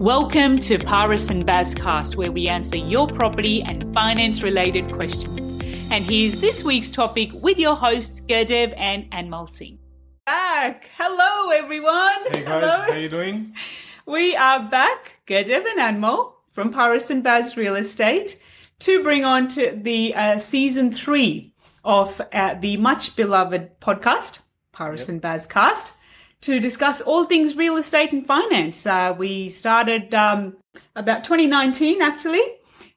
Welcome to Paris and Bazcast, where we answer your property and finance related questions. And here's this week's topic with your hosts, Gurdev and Anmol Singh. Back. Hello, everyone. Hey guys, Hello. how are you doing? We are back, Gurdev and Anmol from Paris and Baz Real Estate, to bring on to the uh, season three of uh, the much beloved podcast, Paris and Baz Cast, to discuss all things real estate and finance. Uh, we started um, about 2019, actually.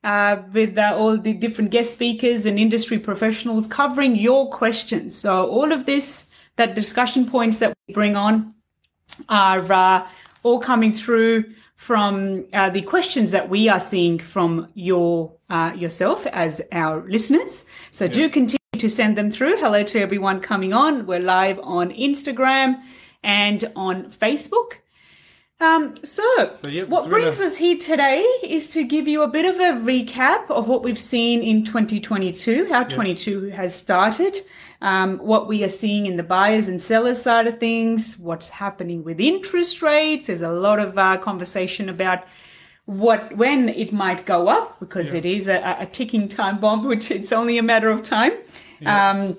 Uh, with uh, all the different guest speakers and industry professionals covering your questions. So all of this, that discussion points that we bring on are uh, all coming through from uh, the questions that we are seeing from your uh, yourself as our listeners. So do continue to send them through. Hello to everyone coming on. We're live on Instagram and on Facebook. Um, so, So, yep, what brings us here today is to give you a bit of a recap of what we've seen in 2022, how 22 has started, um, what we are seeing in the buyers and sellers side of things, what's happening with interest rates. There's a lot of uh, conversation about what when it might go up because it is a, a ticking time bomb, which it's only a matter of time. Um,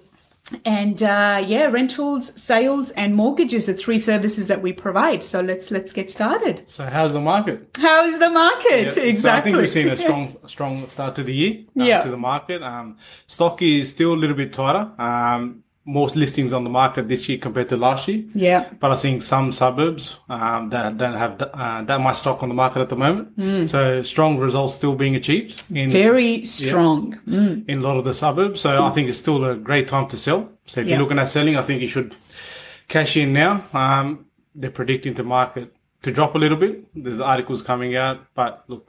and uh, yeah, rentals, sales, and mortgages are three services that we provide. So let's let's get started. So how's the market? How's the market? Yeah, Exactly. So I think we've seen a strong, strong start to the year uh, Yeah. to the market. Um, stock is still a little bit tighter. Um, most listings on the market this year compared to last year. yeah. But I think some suburbs um, that don't have th- uh, that much stock on the market at the moment. So strong results still being achieved in Very strong. Mm. in a lot of the suburbs. So I think it's still a great time to sell. So if Yeah. you're looking at selling, I think you should cash in now. Um, they're predicting the market to drop a little bit. There's articles coming out, but look,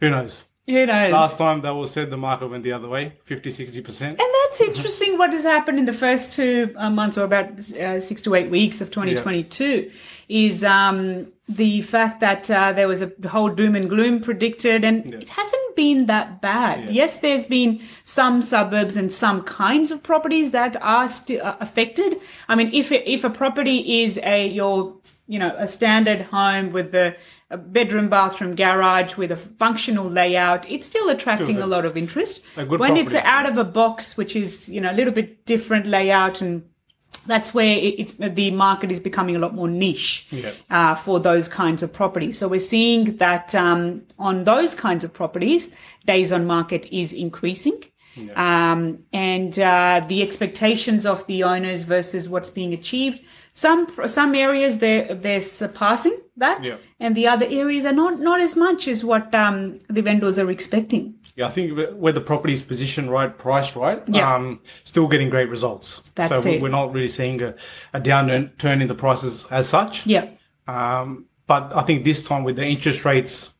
who knows? Who knows? Last time that was said, the market went the other way, 50, 60%. and that's interesting what has happened in the first two uh, months or about uh, six to eight weeks of 2022 is um, the fact that uh, there was a whole doom and gloom predicted and it hasn't been that bad. Yes, there's been some suburbs and some kinds of properties that are still uh, affected. I mean, if it, if a property is a your you know a standard home with the a bedroom, bathroom, garage with a functional layout, it's still attracting Still a lot of interest. when it's out of a box, which is you know a little bit different layout, and that's where it, it's the market is becoming a lot more niche Yeah. uh, for those kinds of properties. So we're seeing that um, on those kinds of properties, days on market is increasing. Um, and uh, the expectations of the owners versus what's being achieved. Some some areas they're they're surpassing that, Yeah. and the other areas are not not as much as what um, the vendors are expecting. Yeah, I think where the property is positioned right, priced right, Yeah. um, still getting great results. That's so it. we're not really seeing a, a downturn in the prices as such. Yeah, Um, but I think this time with the interest rates,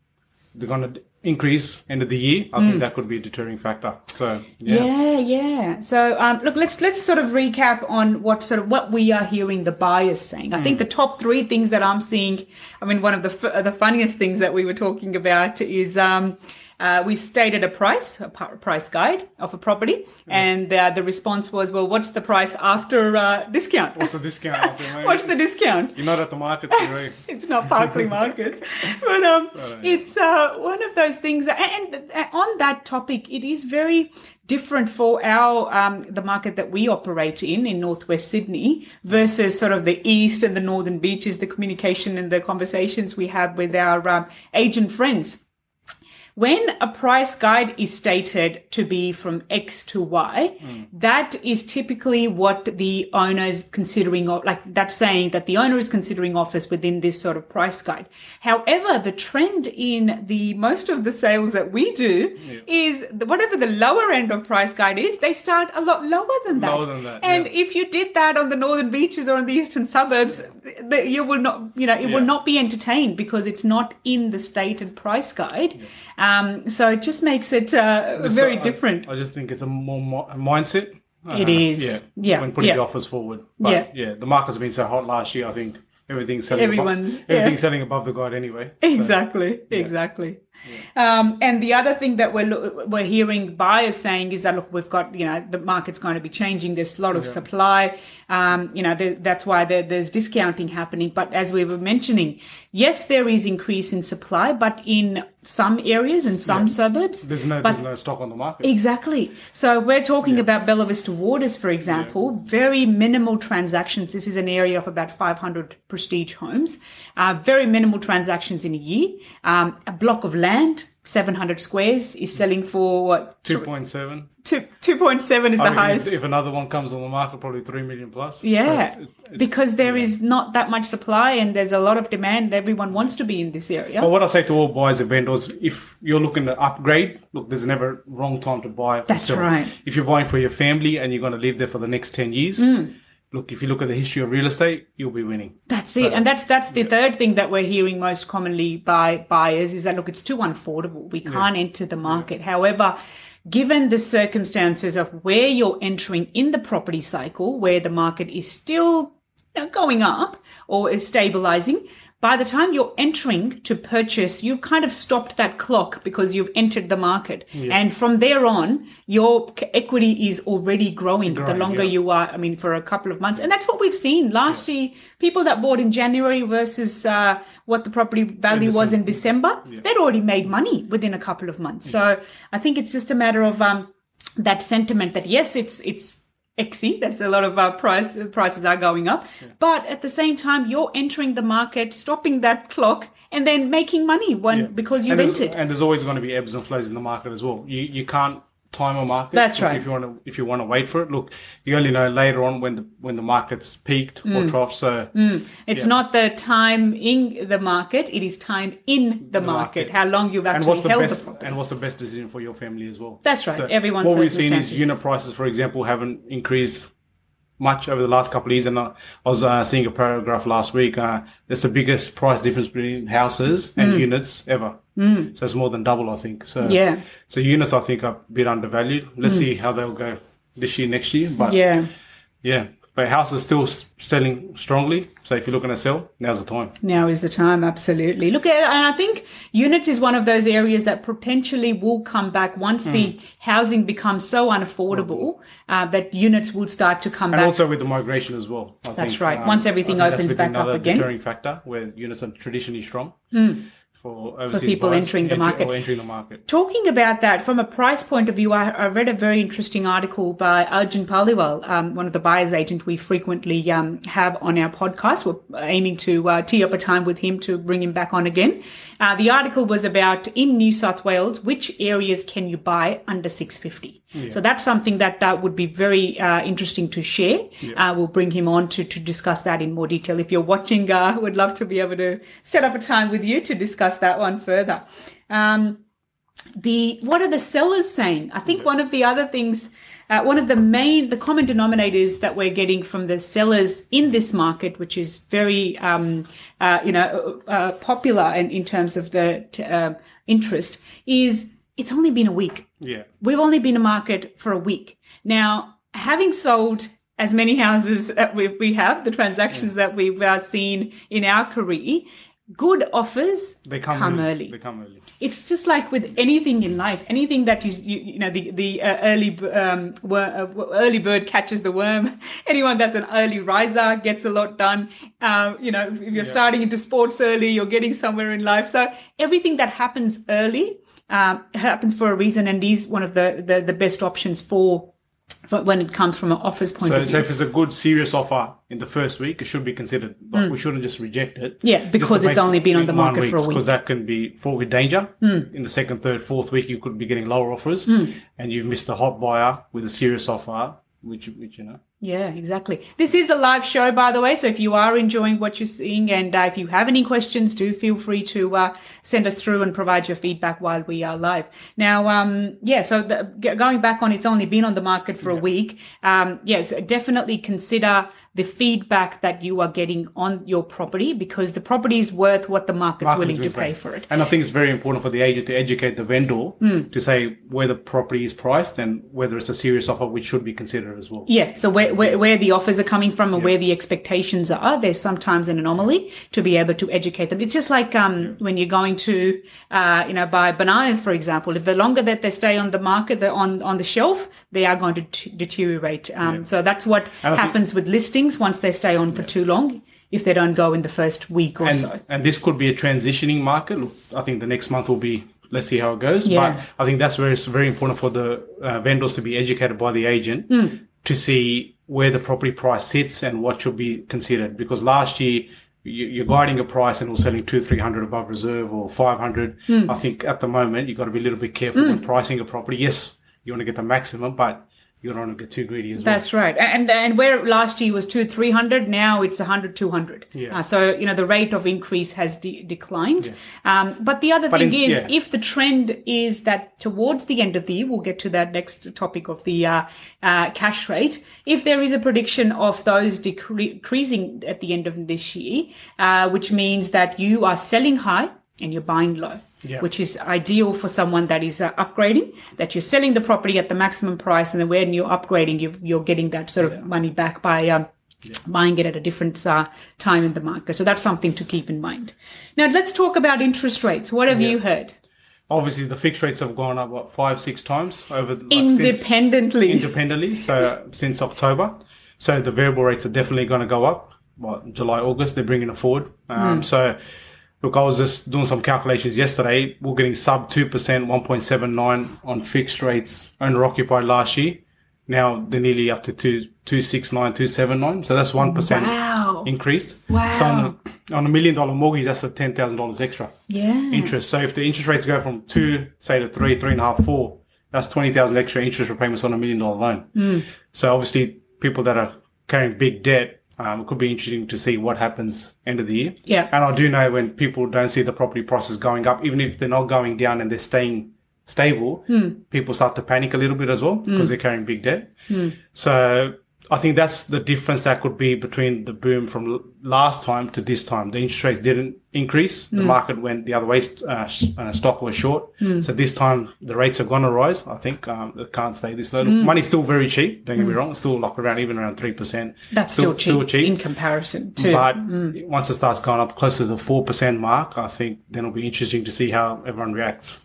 they're going to increase end of the year. I think that could be a deterring factor. So yeah, Mm. Yeah, yeah. So um, look, let's let's sort of recap on what sort of what we are hearing the buyers saying. I think the top three things that I'm seeing. I mean, one of the f- the funniest things that we were talking about is. Um, uh, we stated a price, a price guide of a property, and uh, the response was, "Well, what's the price after uh, discount? what's the discount? Think, what's the discount?" You're not at the market right? it's not Parkley Markets, but um, it's uh, one of those things. And, and on that topic, it is very different for our um, the market that we operate in in northwest Sydney versus sort of the east and the northern beaches. The communication and the conversations we have with our um, agent friends. When a price guide is stated to be from X to Y, mm. that is typically what the owner is considering, like that's saying that the owner is considering offers within this sort of price guide. However, the trend in the most of the sales that we do is the, whatever the lower end of price guide is, they start a lot lower than that. Lower than that, and yeah. if you did that on the northern beaches or in the eastern suburbs, the, you will not, you know, it will not be entertained because it's not in the stated price guide. Um, so it just makes it uh, Just, very uh, different. I just think it's a more mo- mindset. It is. Yeah. Yeah, When putting yeah. the offers forward. But Yeah. yeah. the market's been so hot last year. I think everything's selling. Everyone's- above, yeah. everything's selling above the guide anyway. So, Exactly, exactly. Um, and the other thing that we're we're hearing buyers saying is that look, we've got you know the market's going to be changing. There's a lot of supply. Um, you know there, that's why there, there's discounting happening. But as we were mentioning, yes, there is increase in supply, but in some areas and some suburbs, there's no but there's no stock on the market. Exactly. So we're talking about Bella Vista Waters, for example, very minimal transactions. This is an area of about 500 prestige homes. Uh, very minimal transactions in a year. Um, a block of land, 700 squares, is selling for what? Two point seven. Two, 2.7 is the highest. If another one comes on the market, probably three million plus. So Yeah, it- it- because there is not that much supply and there's a lot of demand. Everyone wants to be in this area. But what I say to all buyers and vendors, if you're looking to upgrade, look, there's never wrong time to buy. That's sell. right. If you're buying for your family and you're going to live there for the next 10 years, Hmm. Look, if you look at the history of real estate, you'll be winning. That's it, and that's that's the third thing that we're hearing most commonly by buyers is that look, it's too unaffordable. We can't enter the market. However, given the circumstances of where you're entering in the property cycle, where the market is still you going up or is stabilizing. By the time you're entering to purchase, you've kind of stopped that clock because you've entered the market. And from there on, your equity is already growing, the longer yeah. you are, I mean, for a couple of months. And that's what we've seen last year. People that bought in January versus uh, what the property value was in December, they'd already made money within a couple of months. So I think it's just a matter of um, that sentiment that yes, it's it's exy. That's a lot of our price prices are going up, but at the same time, you're entering the market, stopping that clock, and then making money when because you've and entered. and there's always going to be ebbs and flows in the market as well. You you can't time a market. That's right. If you want to if you want to wait for it, look, you only know later on when the when the market's peaked Mm. or trough. So It's not the time in the market; it is time in the, market, market. How long you've and actually what's the held best the property. and what's the best decision for your family as well. That's right. So Everyone's what we've seen is unit prices, for example, haven't increased much over the last couple of years. And I I was uh, seeing a paragraph last week. Uh, it's the biggest price difference between houses and units ever. Mm. So it's more than double, I think. So Yeah. So units, I think, are a bit undervalued. Let's see how they'll go this year, next year. But Yeah. yeah. But houses still selling strongly. So if you're looking to sell, now's the time. Now is the time, absolutely. Look, at, and I think units is one of those areas that potentially will come back once Hmm. the housing becomes so unaffordable uh, that units will start to come And back. also with the migration as well. I That's think, um, right. Once everything that's opens back up another again. Hmm. deterring factor where units are traditionally strong for overseas people entering the market. entering the market. Talking about that from a price point of view, I, I read a very interesting article by Arjun Paliwal, um, one of the buyer's agent we frequently um, have on our podcast. We're aiming to uh, tee up a time with him to bring him back on again. Uh, the article was about in New South Wales, which areas can you buy under 650? So that's something that uh, would be very uh, interesting to share. Uh, we'll bring him on to, to discuss that in more detail. If you're watching, uh, would love to be able to set up a time with you to discuss that one further. Um, the what are the sellers saying? I think one of the other things, uh, one of the main, the common denominators that we're getting from the sellers in this market, which is very, um, uh, you know, uh, popular in, in terms of the t- uh, interest, is it's only been a week. Yeah. We've only been a market for a week. Now, having sold as many houses that we, we have, the transactions that we've uh, seen in our career, good offers They come, early. They come early. It's just like with anything in life, anything that is, you, you know, the the uh, early um, wor- uh, early bird catches the worm. Anyone that's an early riser gets a lot done. Um, you know, if you're starting into sports early, you're getting somewhere in life. So everything that happens early um, happens for a reason, and is one of the the, the best options for when it comes from an offer's point So, of so view. if it's a good, serious offer in the first week, it should be considered. But we shouldn't just reject it. Yeah, because it's only been on the market for a week. Because that can be with danger. In the second, third, fourth week, you could be getting lower offers, Hmm. and you've missed a hot buyer with a serious offer, which, which you know. Yeah, exactly. This is a live show, by the way. So if you are enjoying what you're seeing and uh, if you have any questions, do feel free to uh, send us through and provide your feedback while we are live. Now, um, yeah, so the, g- going back on, it's only been on the market for a week. Um, yes, definitely consider the feedback that you are getting on your property because the property is worth what the market's Market's willing to pay for it. And I think it's very important for the agent to educate the vendor Hmm. to say where the property is priced and whether it's a serious offer, which should be considered as well. Yeah, so where, where, where, where the offers are coming from and where the expectations are. There's sometimes an anomaly to be able to educate them. It's just like um, when you're going to, uh, you know, buy bananas, for example. If the longer that they stay on the market, they're on on the shelf, they are going to t- deteriorate. Um, So that's what I think- happens with listings once they stay on for too long. If they don't go in the first week or and, so. and this could be a transitioning market. Look, I think the next month will be. Let's see how it goes. Yeah. But I think that's where it's very important for the uh, vendors to be educated by the agent Hmm. to see where the property price sits and what should be considered. Because last year you, you're guiding a price and was selling two, three hundred above reserve or five hundred. Hmm. I think at the moment you've got to be a little bit careful when pricing a property. Yes, you want to get the maximum, but you don't want to get too greedy as well. That's right. And and where last year was two, three hundred, now it's 100, 200. Yeah. Uh, so, you know, the rate of increase has de- declined. Um, but the other But thing in- is, yeah. if the trend is that towards the end of the year, we'll get to that next topic of the uh, uh, cash rate. If there is a prediction of those decre- decreasing at the end of this year, uh, which means that you are selling high and you're buying low. Yeah. Which is ideal for someone that is uh, upgrading, that you're selling the property at the maximum price, and then when you're upgrading, you, you're getting that sort of money back by um, buying it at a different uh, time in the market. So that's something to keep in mind. Now, let's talk about interest rates. What have you heard? Obviously, the fixed rates have gone up what five, six times over like, Independently. Since, independently, so since October. So the variable rates are definitely going to go up. What July, August, they're bringing it forward. Um, So, look, I was just doing some calculations yesterday. We're getting sub two percent, one point seven nine on fixed rates owner occupied last year. Now they're nearly up to two two six nine, two seven nine. So that's one percent Wow. increase. Wow. So on a, on a million dollar mortgage, that's a ten thousand dollars extra Yeah. interest. So if the interest rates go from two, say to three, three and a half, four, that's twenty thousand extra interest repayments on a million dollar loan. Hmm. So obviously, people that are carrying big debt, um, it could be interesting to see what happens end of the year. Yeah. And I do know when people don't see the property prices going up, even if they're not going down and they're staying stable, hmm. people start to panic a little bit as well because hmm. they're carrying big debt. Hmm. So I think that's the difference that could be between the boom from last time to this time. The interest rates didn't increase. The market went the other way. Uh, uh, stock was short. So this time the rates are going to rise. I think um, it can't stay this low. Money's still very cheap. Don't get me wrong. It's still like around even around three percent. That's still, cheap, in comparison to. But once it starts going up closer to the four percent mark, I think then it'll be interesting to see how everyone reacts.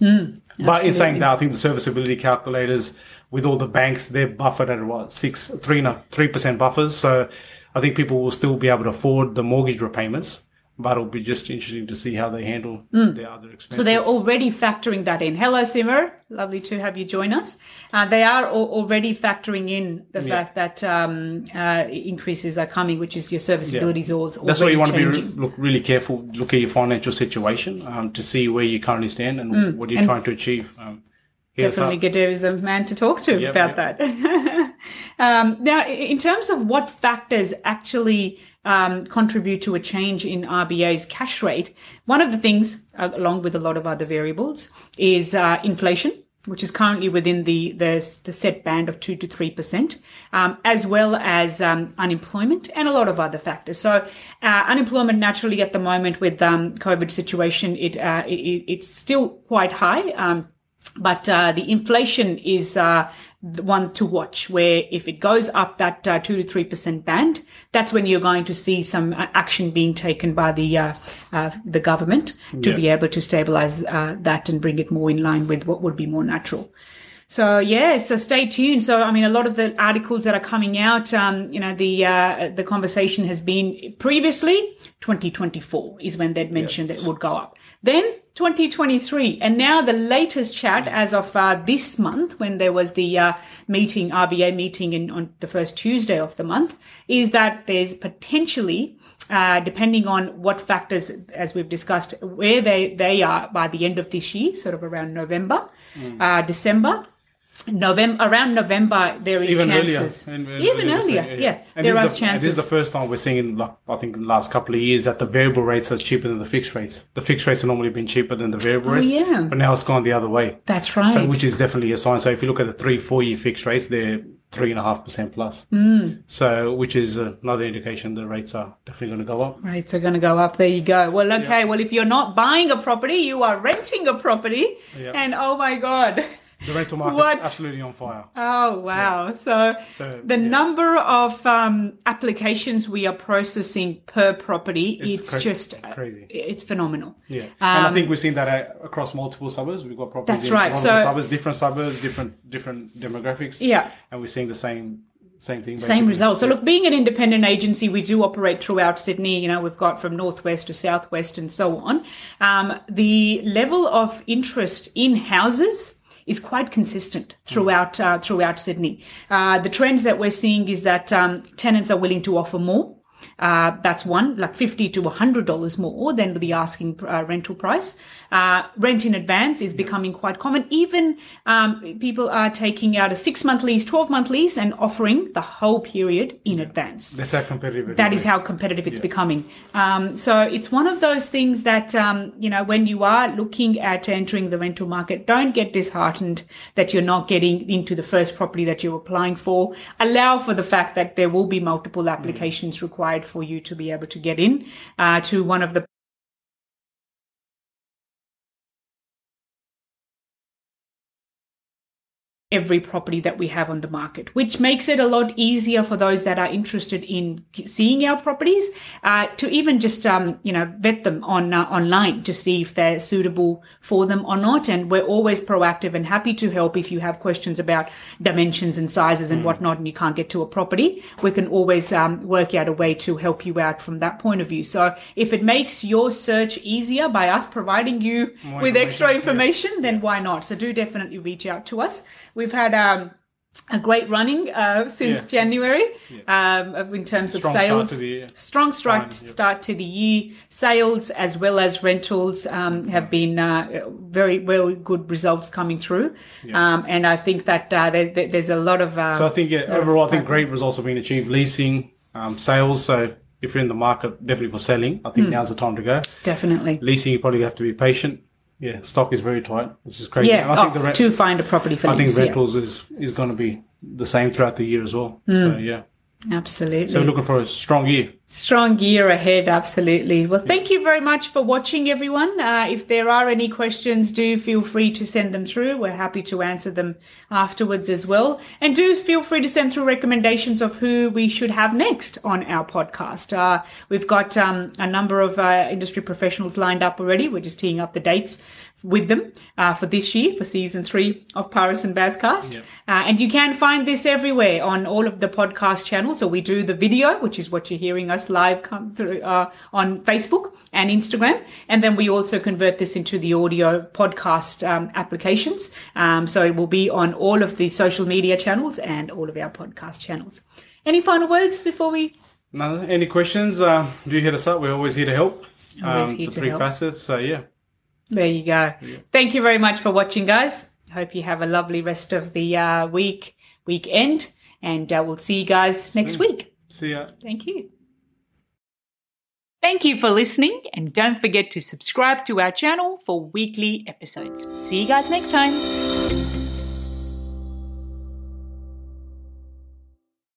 but in saying that, I think the serviceability calculators with all the banks, they're buffered at what six, three, no, three percent buffers. So I think people will still be able to afford the mortgage repayments. But it'll be just interesting to see how they handle their other expenses. So they're already factoring that in. Hello, Simmer. Lovely to have you join us. Uh, they are al- already factoring in the fact that um, uh, increases are coming, which is your serviceability is That's why you want to be look really careful. Look at your financial situation um, to see where you currently stand and what you're. And- trying to achieve. Um, Definitely up. Is the man to talk to Yep, about yep. that. um, now, in terms of what factors actually um, contribute to a change in RBA's cash rate, one of the things, uh, along with a lot of other variables, is uh, inflation. Which is currently within the the, the set band of two to three percent, um, as well as um, unemployment and a lot of other factors. So, uh, unemployment naturally at the moment with um, COVID situation, it, uh, it it's still quite high. But uh, the inflation is uh, the one to watch, where if it goes up that uh, two to three percent band, that's when you're going to see some uh, action being taken by the uh, uh, the government to Yeah. be able to stabilize uh, that and bring it more in line with what would be more natural. So yeah, so stay tuned. So I mean, a lot of the articles that are coming out, um, you know, the uh, the conversation has been previously 2024 is when they'd mentioned that it would go up. Then 2023, and now the latest chat as of uh, this month, when there was the uh, meeting, RBA meeting in, on the first Tuesday of the month, is that there's potentially, uh, depending on what factors, as we've discussed, where they they are by the end of this year, sort of around November, uh, December. November around November there is even chances earlier. And- even earlier yeah, And there are the, chances This is the first time we're seeing, in, like, I think, in the last couple of years that the variable rates are cheaper than the fixed rates. The fixed rates have normally been cheaper than the variable rates. Oh, yeah. But now it's gone the other way. that's right So, which is definitely a sign. So, if you look at the three, four year fixed rates, they're three and a half percent plus. Mm. So, which is another indication the rates are definitely going to go up. rates are going to go up there you go well okay well if you're not buying a property you are renting a property Yeah. and oh my god The rental market's What? absolutely on fire. Oh wow! So, So, the yeah. number of um, applications we are processing per property, It's it's, just crazy. It's phenomenal. Yeah, and I think we've seen that uh, across multiple suburbs. We've got properties Um, That's in right. So- suburbs, different suburbs, different different demographics. Yeah. and we're seeing the same same thing. Same basically. results. So, look, being an independent agency, we do operate throughout Sydney. You know, we've got from northwest to southwest and so on. Um, the level of interest in houses is quite consistent throughout uh, throughout Sydney. Uh, the trends that we're seeing is that um, tenants are willing to offer more. Uh, that's one, like fifty to hundred dollars more than the asking uh, rental price. Uh, rent in advance is becoming quite common. Even um, people are taking out a six month lease, twelve month lease, and offering the whole period in advance. That's how competitive it That is. is how competitive it's becoming. Um, so it's one of those things that, um, you know, when you are looking at entering the rental market, don't get disheartened that you're not getting into the first property that you're applying for. Allow for the fact that there will be multiple applications required for you to be able to get in uh, to one of the every property that we have on the market, which makes it a lot easier for those that are interested in seeing our properties uh, to even just um, you know vet them on uh, online to see if they're suitable for them or not. And we're always proactive and happy to help if you have questions about dimensions and sizes and whatnot, and you can't get to a property. We can always um, work out a way to help you out from that point of view. So if it makes your search easier by us providing you More with extra information, information, then why not? So do definitely reach out to us. We've had um, a great running uh, since Yeah. January um, in terms of sales. Strong start to the year. Strong start, Fine, yeah. start to the year. Sales as well as rentals um, have been uh, very, very good results coming through. Um, and I think that uh, there, there- there's a lot of. Uh, So I think yeah, overall, I think great results have been achieved. Leasing, um, sales. So if you're in the market, definitely for selling, I think now's the time to go. definitely. Leasing, you probably have to be patient. Yeah, stock is very tight, which is crazy. Yeah, think oh, the rent, to find a property for I think lease, yeah. rentals is is going to be the same throughout the year as well. So mm. yeah, Absolutely. so we're looking for a strong year. Strong year ahead, absolutely. Well, thank you very much for watching, everyone. Uh, if there are any questions, do feel free to send them through. We're happy to answer them afterwards as well. And do feel free to send through recommendations of who we should have next on our podcast. Uh, we've got um, a number of uh, industry professionals lined up already. We're just teeing up the dates with them uh, for this year, for season three of Paris and Bazcast. Uh, and you can find this everywhere on all of the podcast channels. So we do the video, which is what you're hearing us live come through uh, on Facebook and Instagram. And then we also convert this into the audio podcast um, applications. Um, so it will be on all of the social media channels and all of our podcast channels. Any final words before we Now, any questions? Uh, do hit us up. We're always here to help. Always um, here the to three help. facets. So yeah, There you go. Thank you very much for watching, guys. Hope you have a lovely rest of the uh, week, weekend, and uh, we'll see you guys next week. see ya. Thank you. Thank you for listening, and don't forget to subscribe to our channel for weekly episodes. See you guys next time.